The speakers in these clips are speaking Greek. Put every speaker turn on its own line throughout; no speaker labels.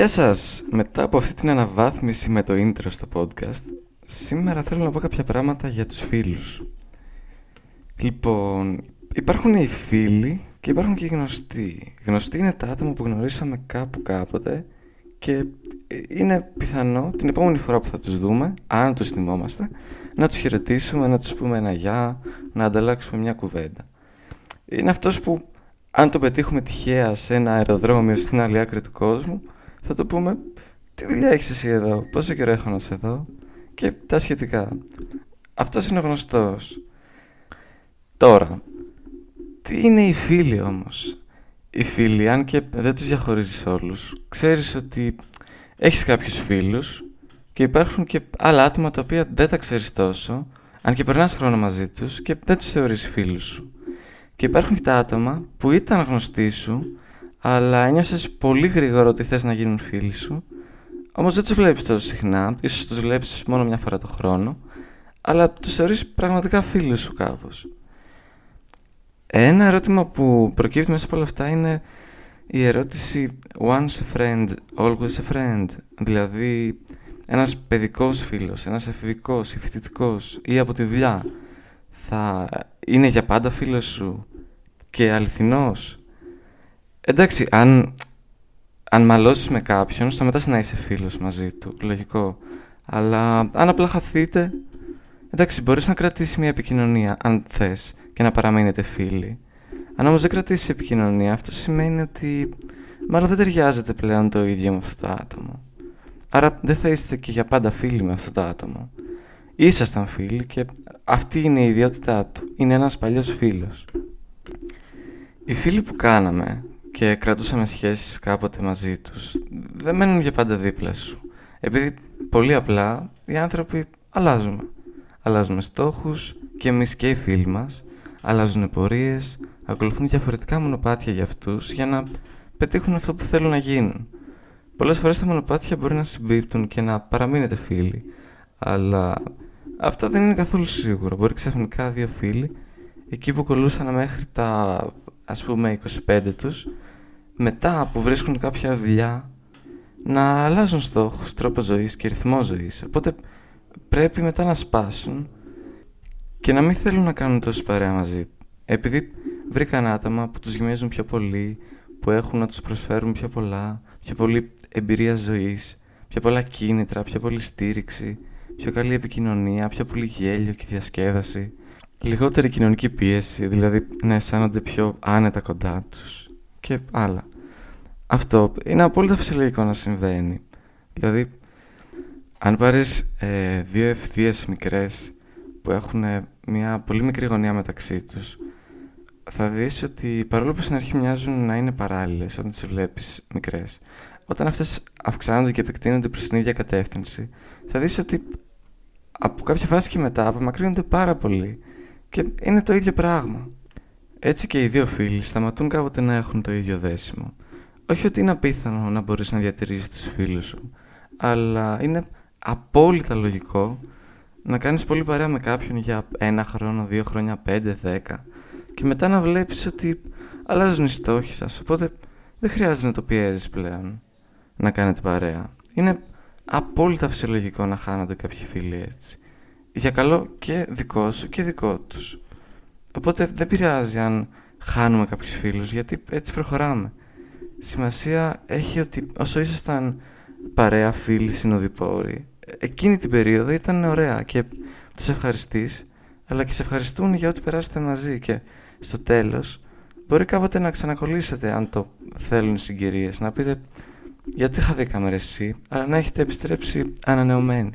Γεια σας! Μετά από αυτή την αναβάθμιση με το intro στο podcast, σήμερα θέλω να πω κάποια πράγματα για τους φίλους. Λοιπόν, υπάρχουν οι φίλοι και υπάρχουν και οι γνωστοί. Γνωστοί είναι τα άτομα που γνωρίσαμε κάπου κάποτε και είναι πιθανό την επόμενη φορά που θα τους δούμε, αν τους θυμόμαστε, να τους χαιρετήσουμε, να τους πούμε ένα γεια, να ανταλλάξουμε μια κουβέντα. Είναι αυτός που αν το πετύχουμε τυχαία σε ένα αεροδρόμιο στην άλλη άκρη του κόσμου, θα το πούμε τι δουλειά έχεις εσύ εδώ, πόσο καιρό έχω να σε δω; Και τα σχετικά. Αυτός είναι ο γνωστός. Τώρα, τι είναι οι φίλοι όμως; Οι φίλοι, αν και δεν τους διαχωρίζεις όλους, ξέρεις ότι έχεις κάποιους φίλους και υπάρχουν και άλλα άτομα τα οποία δεν τα ξέρεις τόσο, αν και περνάς χρόνο μαζί τους και δεν τους θεωρείς φίλους σου. Και υπάρχουν και τα άτομα που ήταν γνωστοί σου, αλλά ένιωσες πολύ γρήγορα ότι θες να γίνουν φίλοι σου. Όμως δεν τους βλέπεις τόσο συχνά, ίσως τους βλέπεις μόνο μια φορά το χρόνο, αλλά τους θεωρείς πραγματικά φίλους σου κάπως. Ένα ερώτημα που προκύπτει μέσα από όλα αυτά είναι η ερώτηση once a friend, always a friend. Δηλαδή, ένας παιδικός φίλος, ένας εφηβικός ή φοιτητικός ή από τη δουλειά θα είναι για πάντα φίλος σου και αληθινός; Εντάξει, αν, αν μαλώσεις με κάποιον, σταματάς να είσαι φίλος μαζί του, λογικό. Αλλά αν απλά χαθείτε, εντάξει, μπορείς να κρατήσεις μια επικοινωνία, αν θες, και να παραμείνετε φίλοι. Αν όμως δεν κρατήσεις επικοινωνία, αυτό σημαίνει ότι μάλλον δεν ταιριάζεται πλέον το ίδιο με αυτό το άτομο. Άρα δεν θα είστε και για πάντα φίλοι με αυτό το άτομο. Ήσασταν φίλοι και αυτή είναι η ιδιότητά του. Είναι ένας παλιός φίλος. Οι φίλοι που κάναμε και κρατούσαμε σχέσεις κάποτε μαζί τους δεν μένουν για πάντα δίπλα σου. Επειδή πολύ απλά οι άνθρωποι αλλάζουμε. Αλλάζουμε στόχους και εμείς και οι φίλοι μας. Αλλάζουν πορείες, ακολουθούν διαφορετικά μονοπάτια για αυτούς για να πετύχουν αυτό που θέλουν να γίνουν. Πολλές φορές τα μονοπάτια μπορεί να συμπίπτουν και να παραμείνετε φίλοι. Αλλά αυτό δεν είναι καθόλου σίγουρο. Μπορεί ξαφνικά δύο φίλοι εκεί που κολούσαν μέχρι τα ας πούμε 25 τους μετά που βρίσκουν κάποια δουλειά να αλλάζουν στόχους, τρόπο ζωής και ρυθμό ζωής. Οπότε πρέπει μετά να σπάσουν και να μην θέλουν να κάνουν τόσο παρέα μαζί. Επειδή βρήκαν άτομα που τους γεμίζουν πιο πολύ που έχουν να τους προσφέρουν πιο πολλά πιο πολύ εμπειρία ζωής πιο πολλά κίνητρα, πιο πολύ στήριξη πιο καλή επικοινωνία, πιο πολύ γέλιο και διασκέδαση λιγότερη κοινωνική πίεση, δηλαδή να αισθάνονται πιο άνετα κοντά τους και άλλα. Αυτό είναι απόλυτα φυσιολογικό να συμβαίνει. Δηλαδή, αν πάρεις ε, δύο ευθείες μικρές που έχουν μια πολύ μικρή γωνία μεταξύ τους, θα δεις ότι παρόλο που στην αρχή μοιάζουν να είναι παράλληλες όταν τις βλέπεις μικρές, όταν αυτές αυξάνονται και επεκτείνονται προς την ίδια κατεύθυνση, θα δεις ότι από κάποια φάση και μετά απομακρύνονται πάρα πολύ και είναι το ίδιο πράγμα. Έτσι και οι δύο φίλοι σταματούν κάποτε να έχουν το ίδιο δέσιμο. Όχι ότι είναι απίθανο να μπορείς να διατηρήσεις τους φίλους σου, αλλά είναι απόλυτα λογικό να κάνεις πολύ παρέα με κάποιον για ένα χρόνο, δύο χρόνια, πέντε, δέκα και μετά να βλέπεις ότι αλλάζουν οι στόχοι σας, οπότε δεν χρειάζεται να το πιέζεις πλέον να κάνετε παρέα. Είναι απόλυτα φυσιολογικό να χάνονται κάποιοι φίλοι έτσι για καλό και δικό σου και δικό τους. Οπότε δεν πειράζει αν χάνουμε κάποιους φίλους, γιατί έτσι προχωράμε. Σημασία έχει ότι όσο ήσασταν παρέα, φίλοι, συνοδοιπόροι, εκείνη την περίοδο ήταν ωραία και τους ευχαριστείς, αλλά και σε ευχαριστούν για ό,τι περάσετε μαζί και στο τέλος μπορεί κάποτε να ξανακολλήσετε αν το θέλουν οι συγκυρίες, να πείτε γιατί χαθήκαμε ρε εσύ, αλλά να έχετε επιστρέψει ανανεωμένοι.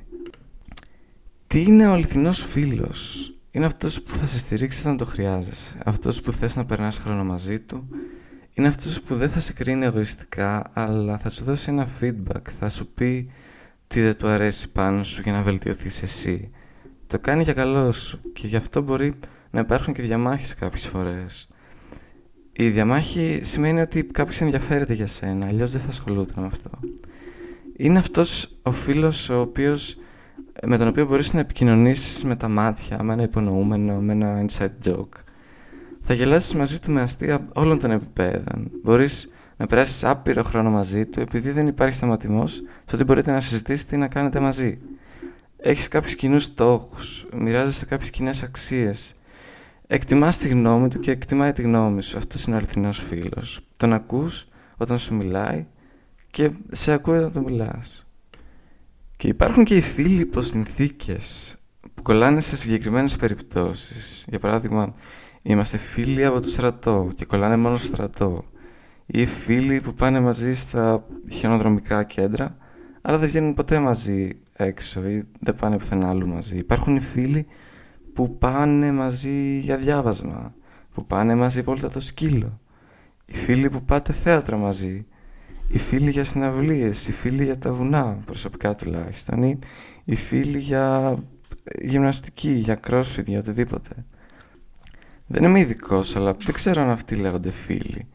Τι είναι ο αληθινός φίλος; Είναι αυτός που θα σε στηρίξει όταν το χρειάζεσαι. Αυτός που θες να περνάς χρόνο μαζί του. Είναι αυτός που δεν θα σε κρίνει εγωιστικά Αλλά θα σου δώσει ένα feedback. Θα σου πει τι δεν του αρέσει πάνω σου για να βελτιωθείς εσύ. Το κάνει για καλό σου Και γι' αυτό μπορεί να υπάρχουν και διαμάχες κάποιες φορές. Η διαμάχη σημαίνει ότι κάποιος ενδιαφέρεται για σένα, αλλιώς δεν θα ασχολούταν με αυτό. Είναι αυτός ο φίλος ο οποίος με τον οποίο μπορείς να επικοινωνήσεις με τα μάτια, με ένα υπονοούμενο, με ένα inside joke. Θα γελάσεις μαζί του με αστεία όλων των επιπέδων. Μπορείς να περάσεις άπειρο χρόνο μαζί του επειδή δεν υπάρχει σταματημός στο ότι μπορείτε να συζητήσετε ή να κάνετε μαζί. Έχεις κάποιους κοινούς στόχους, μοιράζεσαι κάποιες κοινές αξίες. Εκτιμάς τη γνώμη του και εκτιμάει τη γνώμη σου. Αυτός είναι ο αληθινός φίλος. Τον ακούς όταν σου μιλάει και σε ακούει όταν του μιλάς. Και υπάρχουν και οι φίλοι υποσυνθήκε που κολλάνε σε συγκεκριμένες περιπτώσεις. Για παράδειγμα, είμαστε φίλοι από το στρατό και κολλάνε μόνο στο στρατό. Ή φίλοι που πάνε μαζί στα χιονοδρομικά κέντρα, αλλά δεν βγαίνουν ποτέ μαζί έξω ή δεν πάνε πουθενά άλλου μαζί. Υπάρχουν οι φίλοι που πάνε μαζί για διάβασμα, που πάνε μαζί βόλτα το σκύλο. Οι φίλοι που πάτε θέατρο μαζί, οι φίλοι για συναυλίες, οι φίλοι για τα βουνά, προσωπικά τουλάχιστον, ή οι φίλοι για γυμναστική, για crossfit, για οτιδήποτε. Δεν είμαι ειδικός, αλλά δεν ξέρω αν αυτοί λέγονται φίλοι.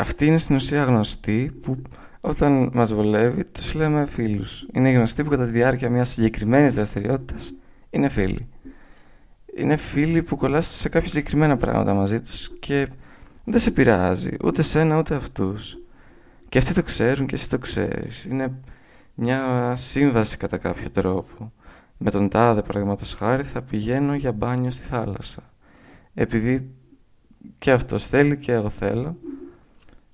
Αυτοί είναι στην ουσία γνωστοί που όταν μας βολεύει τους λέμε φίλους. Είναι γνωστοί που κατά τη διάρκεια μιας συγκεκριμένης δραστηριότητας είναι φίλοι. Είναι φίλοι που κολλάς σε κάποια συγκεκριμένα πράγματα μαζί τους και δεν σε πειράζει ούτε σένα ούτε αυτούς. Και αυτοί το ξέρουν και εσύ το ξέρεις. Είναι μια σύμβαση κατά κάποιο τρόπο. Με τον τάδε παραδείγματος χάρη θα πηγαίνω για μπάνιο στη θάλασσα. Επειδή και αυτός θέλει και εγώ θέλω.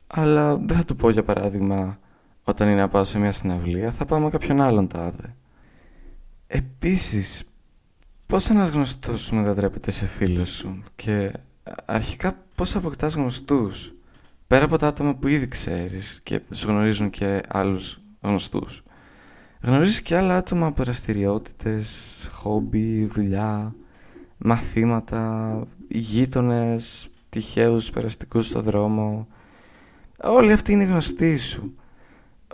Αλλά δεν θα του πω για παράδειγμα όταν είναι να πάω σε μια συναυλία θα πάω με κάποιον άλλον τάδε. Επίσης, πώς ένας γνωστός σου μετατρέπεται σε φίλος σου; Και αρχικά πώς αποκτάς γνωστούς; Πέρα από τα άτομα που ήδη ξέρεις και σου γνωρίζουν και άλλους γνωστούς. Γνωρίζεις και άλλα άτομα από δραστηριότητες, χόμπι, δουλειά, μαθήματα, γείτονες, τυχαίους περαστικούς στο δρόμο. Όλοι αυτοί είναι γνωστοί σου.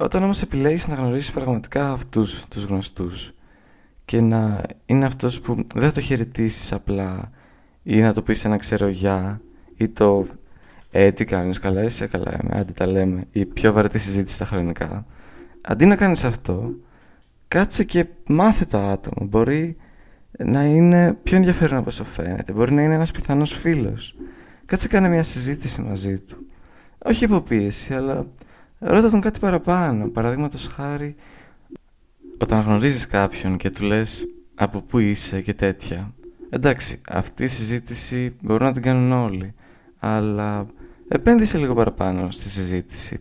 Όταν όμως επιλέγεις να γνωρίσεις πραγματικά αυτούς τους γνωστούς και να είναι αυτός που δεν το χαιρετήσεις απλά ή να το πεις ένα ξέρω γεια ή το «Ε, τι κάνεις, καλά είσαι, καλά είμαι, άντε τα λέμε» ή πιο βαρετή συζήτηση στα χρονικά. Αντί να κάνεις αυτό, κάτσε και μάθε το άτομο. Μπορεί να είναι πιο ενδιαφέρον από όσο φαίνεται. Μπορεί να είναι ένας πιθανός φίλος. Κάτσε κάνε μια συζήτηση μαζί του. Όχι υποπίεση, αλλά ρώτα τον κάτι παραπάνω. Παραδείγματος χάρη, όταν γνωρίζεις κάποιον και του λες από πού είσαι και τέτοια. Εντάξει, αυτή η συζήτηση μπορούν να την κάνουν όλοι. Αλλά επένδυσε λίγο παραπάνω στη συζήτηση.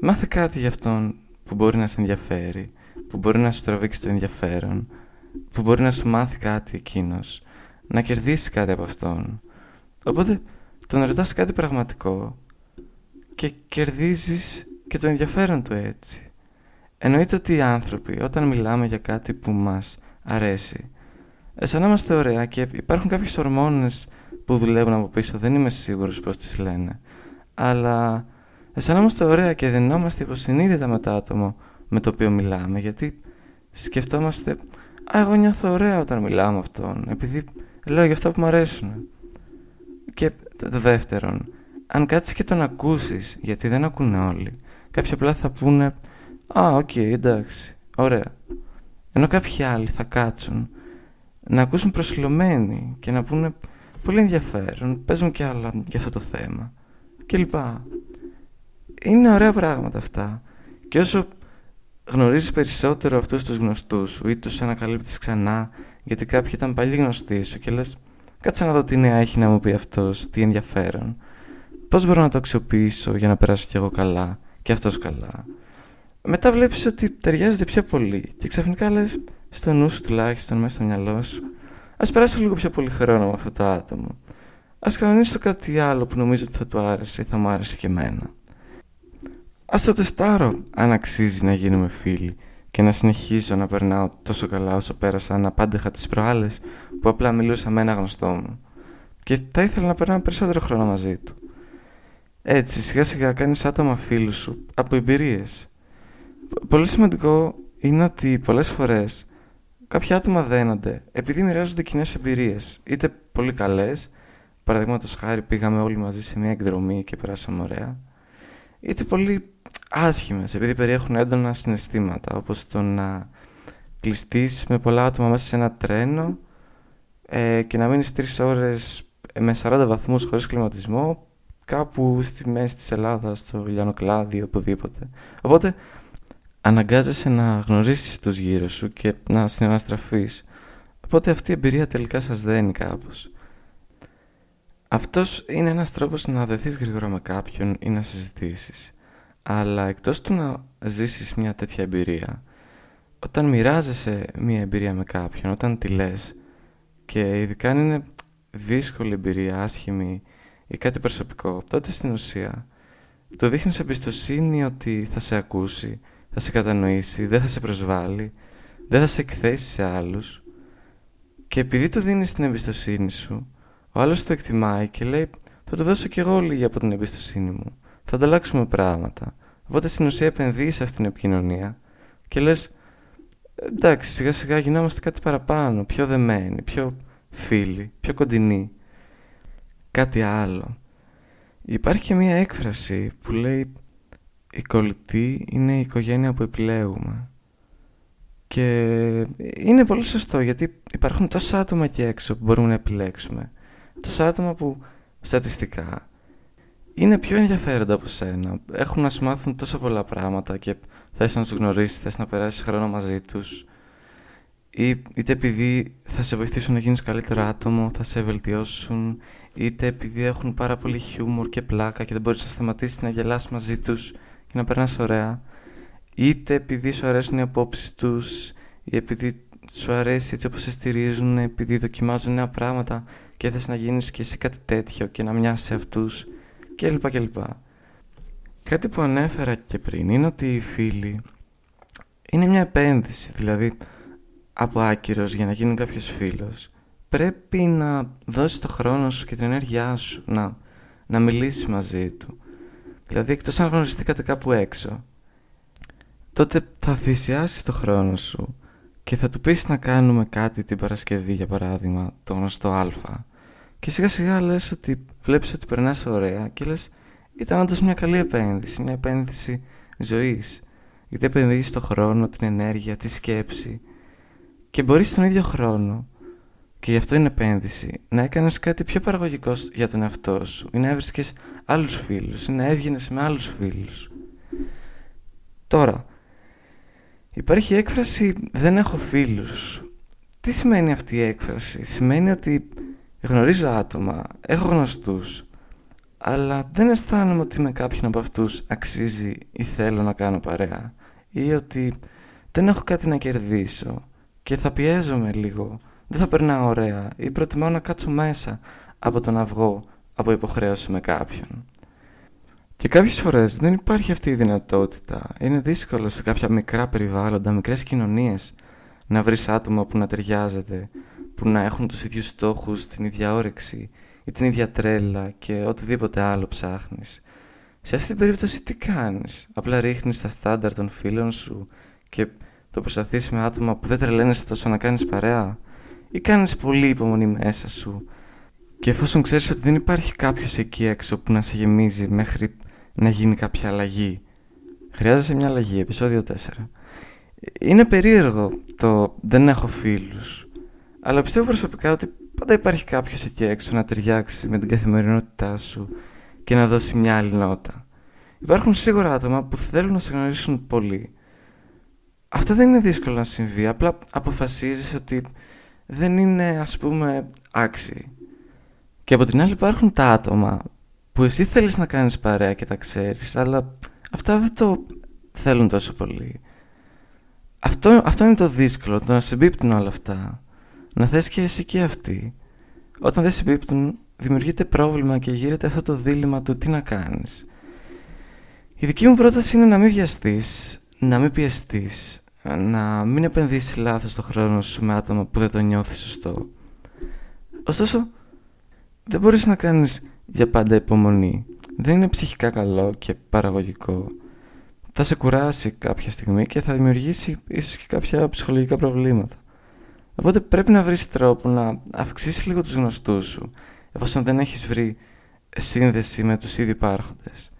Μάθε κάτι για αυτόν που μπορεί να σε ενδιαφέρει που μπορεί να σου τραβήξει το ενδιαφέρον, που μπορεί να σου μάθει κάτι εκείνος, να κερδίσεις κάτι από αυτόν. Οπότε τον ρωτάς κάτι πραγματικό και κερδίζεις και το ενδιαφέρον του έτσι. Εννοείται ότι οι άνθρωποι όταν μιλάμε για κάτι που μας αρέσει αισθανόμαστε ωραία και υπάρχουν κάποιες ορμόνες που δουλεύουν από πίσω, δεν είμαι σίγουρος πώς τις λένε. Αλλά αισθανόμαστε ωραία και δινόμαστε υποσυνείδητα με το άτομο με το οποίο μιλάμε γιατί σκεφτόμαστε «Α, εγώ νιώθω ωραία όταν μιλάω με αυτόν επειδή λέω για αυτά που μου αρέσουν». Και το δεύτερον, αν κάτσεις και τον ακούσεις, γιατί δεν ακούν όλοι, κάποιοι απλά θα πούνε «Α, ok, okay, εντάξει, ωραία». Ενώ κάποιοι άλλοι θα κάτσουν να ακούσουν προσηλωμένοι και να πούνε «Πολύ ενδιαφέρον, παίζουν κι άλλα για αυτό το θέμα» και λοιπά. Είναι ωραία πράγματα αυτά. Και όσο γνωρίζεις περισσότερο αυτούς τους γνωστούς σου ή τους ανακαλύπτεις ξανά γιατί κάποιοι ήταν παλιοί γνωστοί σου και λες κάτσε να δω τι νέα έχει να μου πει αυτός, τι ενδιαφέρον. Πώς μπορώ να το αξιοποιήσω για να περάσω κι εγώ καλά και αυτός καλά. Μετά βλέπεις ότι ταιριάζεται πιο πολύ και ξαφνικά λες στο νου σου τουλάχιστον μέσα στο μυαλό σου ας περάσω λίγο πιο πολύ χρόνο με αυτό το άτομο. Ας κανονίσω κάτι άλλο που νομίζω ότι θα του άρεσε ή θα μου άρεσε και εμένα. Ας το τεστάρω αν αξίζει να γίνουμε φίλοι και να συνεχίσω να περνάω τόσο καλά όσο πέρασα να πάντεχα τις προάλλες που απλά μιλούσα με ένα γνωστό μου και θα ήθελα να περνάω περισσότερο χρόνο μαζί του. Έτσι σιγά σιγά κάνεις άτομα φίλους σου από εμπειρίες. Πολύ σημαντικό είναι ότι πολλές φορές κάποια άτομα δένονται επειδή μοιράζονται κοινές εμπειρίες, είτε πολύ καλές, παραδείγματος χάρη πήγαμε όλοι μαζί σε μια εκδρομή και περάσαμε ωραία, είτε πολύ άσχημες επειδή περιέχουν έντονα συναισθήματα όπως το να κλειστείς με πολλά άτομα μέσα σε ένα τρένο ε, και να μείνεις τρεις ώρες με 40 βαθμούς χωρίς κλιματισμό κάπου στη μέση της Ελλάδας, στο Λιανοκλάδι, οπουδήποτε. Οπότε αναγκάζεσαι να γνωρίσεις τους γύρω σου και να συναναστραφείς. Οπότε αυτή η εμπειρία τελικά σας δένει κάπως. Αυτός είναι ένας τρόπος να δεθείς γρήγορα με κάποιον ή να συζητήσεις. Αλλά εκτός του να ζήσεις μια τέτοια εμπειρία, όταν μοιράζεσαι μια εμπειρία με κάποιον, όταν τη λες και ειδικά αν είναι δύσκολη εμπειρία, άσχημη ή κάτι προσωπικό, τότε στην ουσία το δείχνεις εμπιστοσύνη ότι θα σε ακούσει, θα σε κατανοήσει, δεν θα σε προσβάλλει, δεν θα σε εκθέσει σε άλλους και επειδή του δίνεις την εμπιστοσύνη σου, ο άλλος το εκτιμάει και λέει θα του δώσω κι εγώ λίγη από την εμπιστοσύνη μου, θα ανταλλάξουμε πράγματα. Οπότε στην ουσία επενδύεις σε αυτήν την επικοινωνία και λες εντάξει σιγά σιγά γινόμαστε κάτι παραπάνω, πιο δεμένοι, πιο φίλοι, πιο κοντινοί. Κάτι άλλο. Υπάρχει και μία έκφραση που λέει «Η κολλητή είναι η οικογένεια που επιλέγουμε». Και είναι πολύ σωστό γιατί υπάρχουν τόσα άτομα εκεί έξω που μπορούμε να επιλέξουμε. Τόσα άτομα που στατιστικά είναι πιο ενδιαφέροντα από σένα. Έχουν να σου μάθουν τόσα πολλά πράγματα και θες να τους γνωρίσεις, θες να περάσεις χρόνο μαζί τους. Ή, είτε επειδή θα σε βοηθήσουν να γίνεις καλύτερο άτομο, θα σε βελτιώσουν, είτε επειδή έχουν πάρα πολύ χιούμορ και πλάκα και δεν μπορείς να σταματήσεις να γελάς μαζί τους και να περνάς ωραία, είτε επειδή σου αρέσουν οι απόψεις τους, ή επειδή σου αρέσει έτσι όπως σε στηρίζουν, επειδή δοκιμάζουν νέα πράγματα και θες να γίνεις και εσύ κάτι τέτοιο και να μοιάσει σε αυτούς κλπ. κλπ. Κάτι που ανέφερα και πριν είναι ότι οι φίλοι είναι μια επένδυση, δηλαδή από άκυρος για να γίνει κάποιος φίλος πρέπει να δώσεις το χρόνο σου και την ενέργειά σου να, να μιλήσεις μαζί του. Δηλαδή εκτός αν γνωριστήκατε κάπου έξω τότε θα θυσιάσεις το χρόνο σου και θα του πεις να κάνουμε κάτι την Παρασκευή για παράδειγμα το γνωστό Α. Και σιγά σιγά λες ότι βλέπεις ότι περνάς ωραία και λες ήταν όντως μια καλή επένδυση, μια επένδυση ζωής. Γιατί επενδύεις το χρόνο, την ενέργεια, τη σκέψη. Και μπορείς τον ίδιο χρόνο και γι' αυτό είναι επένδυση να έκανες κάτι πιο παραγωγικό για τον εαυτό σου ή να έβρισκες άλλους φίλους ή να έβγαινες με άλλους φίλους Τώρα, υπάρχει η έκφραση «δεν έχω φίλους». Τι σημαίνει αυτή η έκφραση; Σημαίνει ότι γνωρίζω άτομα, έχω γνωστούς, αλλά δεν αισθάνομαι ότι με κάποιον από αυτούς αξίζει ή θέλω να κάνω παρέα ή ότι δεν έχω κάτι να κερδίσω και θα πιέζομαι λίγο, δεν θα περνάω ωραία ή προτιμάω να κάτσω μέσα από τον αυγό από υποχρέωση με κάποιον. Και κάποιες φορές δεν υπάρχει αυτή η δυνατότητα. Είναι δύσκολο σε κάποια μικρά περιβάλλοντα, μικρές κοινωνίες να βρεις άτομα που να ταιριάζεται, που να έχουν τους ίδιους στόχους, την ίδια όρεξη ή την ίδια τρέλα και οτιδήποτε άλλο ψάχνεις. Σε αυτή την περίπτωση τι κάνεις; Απλά ρίχνεις τα στάνταρ των φίλων σου και το προσπαθείς με άτομα που δεν τρελαίνεσαι τόσο να κάνεις παρέα; Ή κάνεις πολύ υπομονή μέσα σου και εφόσον ξέρεις ότι δεν υπάρχει κάποιος εκεί έξω που να σε γεμίζει μέχρι να γίνει κάποια αλλαγή. Χρειάζεσαι μια αλλαγή, επεισόδιο 4. Είναι περίεργο το δεν έχω φίλους αλλά πιστεύω προσωπικά ότι πάντα υπάρχει κάποιος εκεί έξω να ταιριάξει με την καθημερινότητά σου και να δώσει μια άλλη νότα. Υπάρχουν σίγουρα άτομα που θέλουν να σε γνωρίσουν πολύ. Αυτό δεν είναι δύσκολο να συμβεί, απλά αποφασίζεις ότι δεν είναι ας πούμε άξιοι. Και από την άλλη υπάρχουν τα άτομα που εσύ θέλεις να κάνεις παρέα και τα ξέρεις, αλλά αυτά δεν το θέλουν τόσο πολύ. Αυτό, αυτό είναι το δύσκολο, το να συμπίπτουν όλα αυτά να θες και εσύ και αυτή. Όταν δεν συμπίπτουν, δημιουργείται πρόβλημα και γύρεται αυτό το δίλημα του τι να κάνεις. Η δική μου πρόταση είναι να μην βιαστείς, να μην πιεστείς, να μην επενδύσεις λάθος το χρόνο σου με άτομα που δεν το νιώθεις σωστό. Ωστόσο, δεν μπορείς να κάνεις για πάντα υπομονή. Δεν είναι ψυχικά καλό και παραγωγικό. Θα σε κουράσει κάποια στιγμή και θα δημιουργήσει ίσως και κάποια ψυχολογικά προβλήματα. Οπότε πρέπει να βρεις τρόπο να αυξήσεις λίγο τους γνωστούς σου, εφόσον δεν έχεις βρει σύνδεση με τους ήδη υπάρχοντες.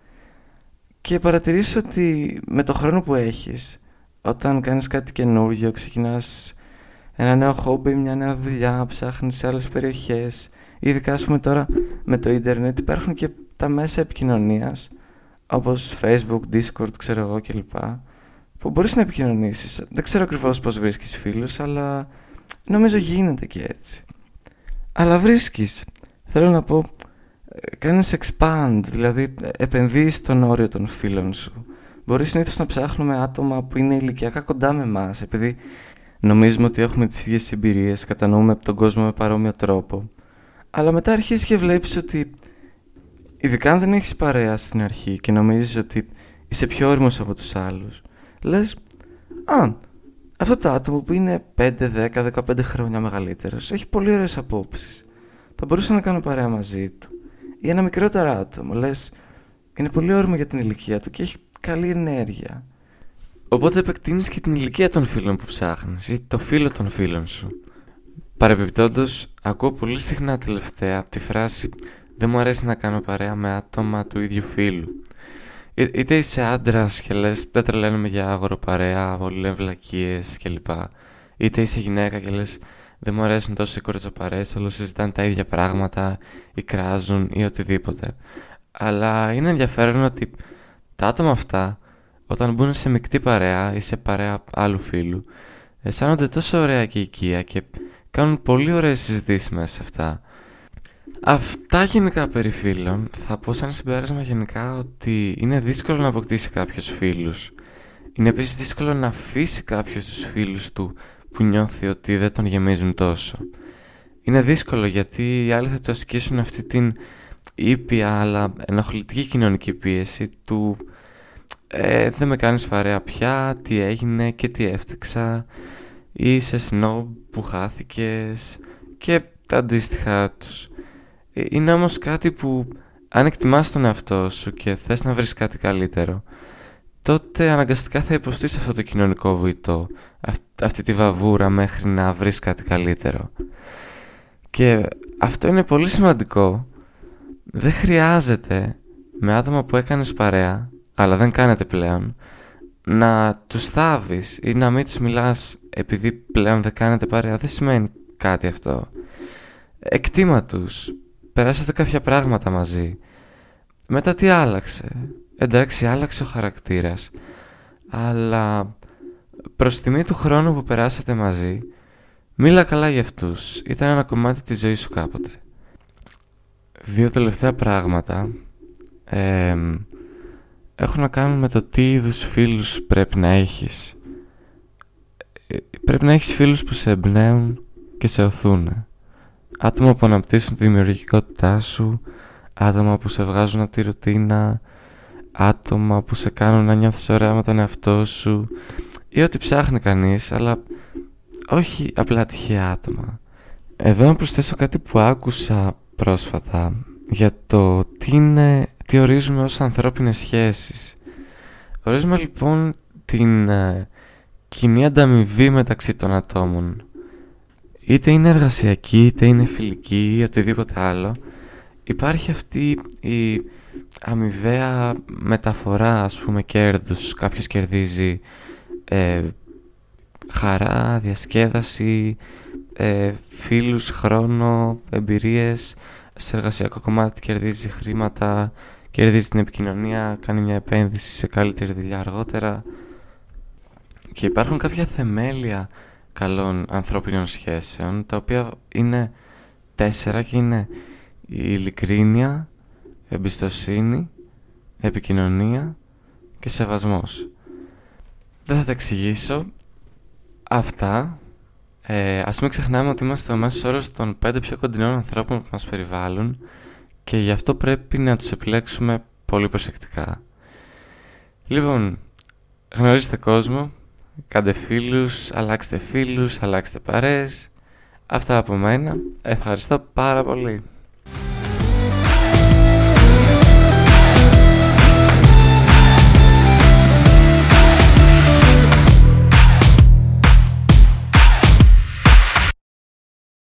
Και παρατηρήσω ότι με το χρόνο που έχεις, όταν κάνεις κάτι καινούργιο, ξεκινάς ένα νέο χόμπι, μια νέα δουλειά, ψάχνεις σε άλλες περιοχές, ειδικά ας πούμε τώρα με το ίντερνετ υπάρχουν και τα μέσα επικοινωνίας όπως facebook, discord, ξέρω εγώ κλπ που μπορείς να επικοινωνήσεις. Δεν ξέρω ακριβώς πώς βρίσκεις φίλους, αλλά νομίζω γίνεται και έτσι. Αλλά βρίσκεις. Θέλω να πω, ε, κάνεις expand, δηλαδή επενδύεις στον όριο των φίλων σου. Μπορείς συνήθως να ψάχνουμε άτομα που είναι ηλικιακά κοντά με εμάς, επειδή νομίζουμε ότι έχουμε τις ίδιες εμπειρίες, κατανοούμε τον κόσμο με παρόμοιο τρόπο. Αλλά μετά αρχίζεις και βλέπεις ότι, ειδικά αν δεν έχεις παρέα στην αρχή και νομίζεις ότι είσαι πιο όριμος από τους άλλους, λες, α, αυτό το άτομο που είναι 5, 10, 15 χρόνια μεγαλύτερος έχει πολύ ωραίες απόψεις. Θα μπορούσα να κάνω παρέα μαζί του. Ή ένα μικρότερο άτομο, λες, είναι πολύ όριμο για την ηλικία του και έχει καλή ενέργεια. Οπότε επεκτείνεις και την ηλικία των φίλων που ψάχνεις ή το φίλο των φίλων σου. Παρεμπιπτόντως, ακούω πολύ συχνά τελευταία τη φράση «Δεν μου αρέσει να κάνω παρέα με άτομα του ίδιου φίλου». Είτε είσαι άντρα και λε, δεν τρελαίνουμε για αγοροπαρέα, όλοι λένε βλακίες κλπ. Είτε είσαι γυναίκα και λες, δεν μου αρέσουν τόσο οι κορτσοπαρέ, όλο συζητάνε τα ίδια πράγματα, ή κράζουν ή οτιδήποτε. Αλλά είναι ενδιαφέρον ότι τα άτομα αυτά, όταν μπουν σε μεικτή παρέα ή σε παρέα άλλου φίλου, αισθάνονται τόσο ωραία και οικία και κάνουν πολύ ωραίες συζητήσεις μέσα σε αυτά. Αυτά γενικά περί φίλων. Θα πω σαν συμπέρασμα γενικά ότι είναι δύσκολο να αποκτήσει κάποιος φίλους. Είναι επίσης δύσκολο να αφήσει κάποιος τους φίλους του που νιώθει ότι δεν τον γεμίζουν τόσο. Είναι δύσκολο γιατί οι άλλοι θα του ασκήσουν αυτή την ήπια αλλά ενοχλητική κοινωνική πίεση του ε, δεν με κάνεις παρέα πια, τι έγινε και τι έφτεξα είσαι σνόμπ που χάθηκες και τα αντίστοιχα τους. Ε, είναι όμως κάτι που αν εκτιμάς τον εαυτό σου και θες να βρεις κάτι καλύτερο τότε αναγκαστικά θα υποστείς αυτό το κοινωνικό βουητό αυτή τη βαβούρα μέχρι να βρεις κάτι καλύτερο και αυτό είναι πολύ σημαντικό δεν χρειάζεται με άτομα που έκανες παρέα αλλά δεν κάνετε πλέον να τους θάβεις ή να μην τους μιλάς επειδή πλέον δεν κάνετε παρέα δεν σημαίνει κάτι αυτό. Εκτίμα τους. Περάσατε κάποια πράγματα μαζί. Μετά τι άλλαξε; Εντάξει άλλαξε ο χαρακτήρας. Αλλά προς τιμή του χρόνου που περάσατε μαζί μίλα καλά για αυτούς. Ήταν ένα κομμάτι της ζωής σου κάποτε. Δύο τελευταία πράγματα. Ε, έχουν να κάνουν με το τι είδους φίλους πρέπει να έχεις. Ε, πρέπει να έχεις φίλους που σε εμπνέουν και σε οθούν. Άτομα που αναπτύσσουν τη δημιουργικότητά σου, άτομα που σε βγάζουν από τη ρουτίνα, άτομα που σε κάνουν να νιώθεις ωραία με τον εαυτό σου ή ό,τι ψάχνει κανείς, αλλά όχι απλά τυχαία άτομα. Εδώ να προσθέσω κάτι που άκουσα πρόσφατα για το τι, είναι, τι ορίζουμε ως ανθρώπινες σχέσεις. Ορίζουμε λοιπόν την ε, κοινή ανταμοιβή μεταξύ των ατόμων. Είτε είναι εργασιακή, είτε είναι φιλική ή οτιδήποτε άλλο. Υπάρχει αυτή η αμοιβαία μεταφορά ας πούμε κέρδους. Κάποιος κερδίζει ε, χαρά, διασκέδαση, ε, φίλους, χρόνο, εμπειρίες σε εργασιακό κομμάτι κερδίζει χρήματα, κερδίζει την επικοινωνία, κάνει μια επένδυση σε καλύτερη δουλειά αργότερα. Και υπάρχουν κάποια θεμέλια καλών ανθρώπινων σχέσεων, τα οποία είναι τέσσερα και είναι η ειλικρίνεια, εμπιστοσύνη, επικοινωνία και σεβασμός. Δεν θα τα εξηγήσω. Αυτά ε, ας μην ξεχνάμε ότι είμαστε ο μέσος όρος των πέντε πιο κοντινών ανθρώπων που μας περιβάλλουν και γι' αυτό πρέπει να τους επιλέξουμε πολύ προσεκτικά. Λοιπόν, γνωρίστε κόσμο, κάντε φίλους, αλλάξτε φίλους, αλλάξτε παρές. Αυτά από μένα. Ευχαριστώ πάρα πολύ.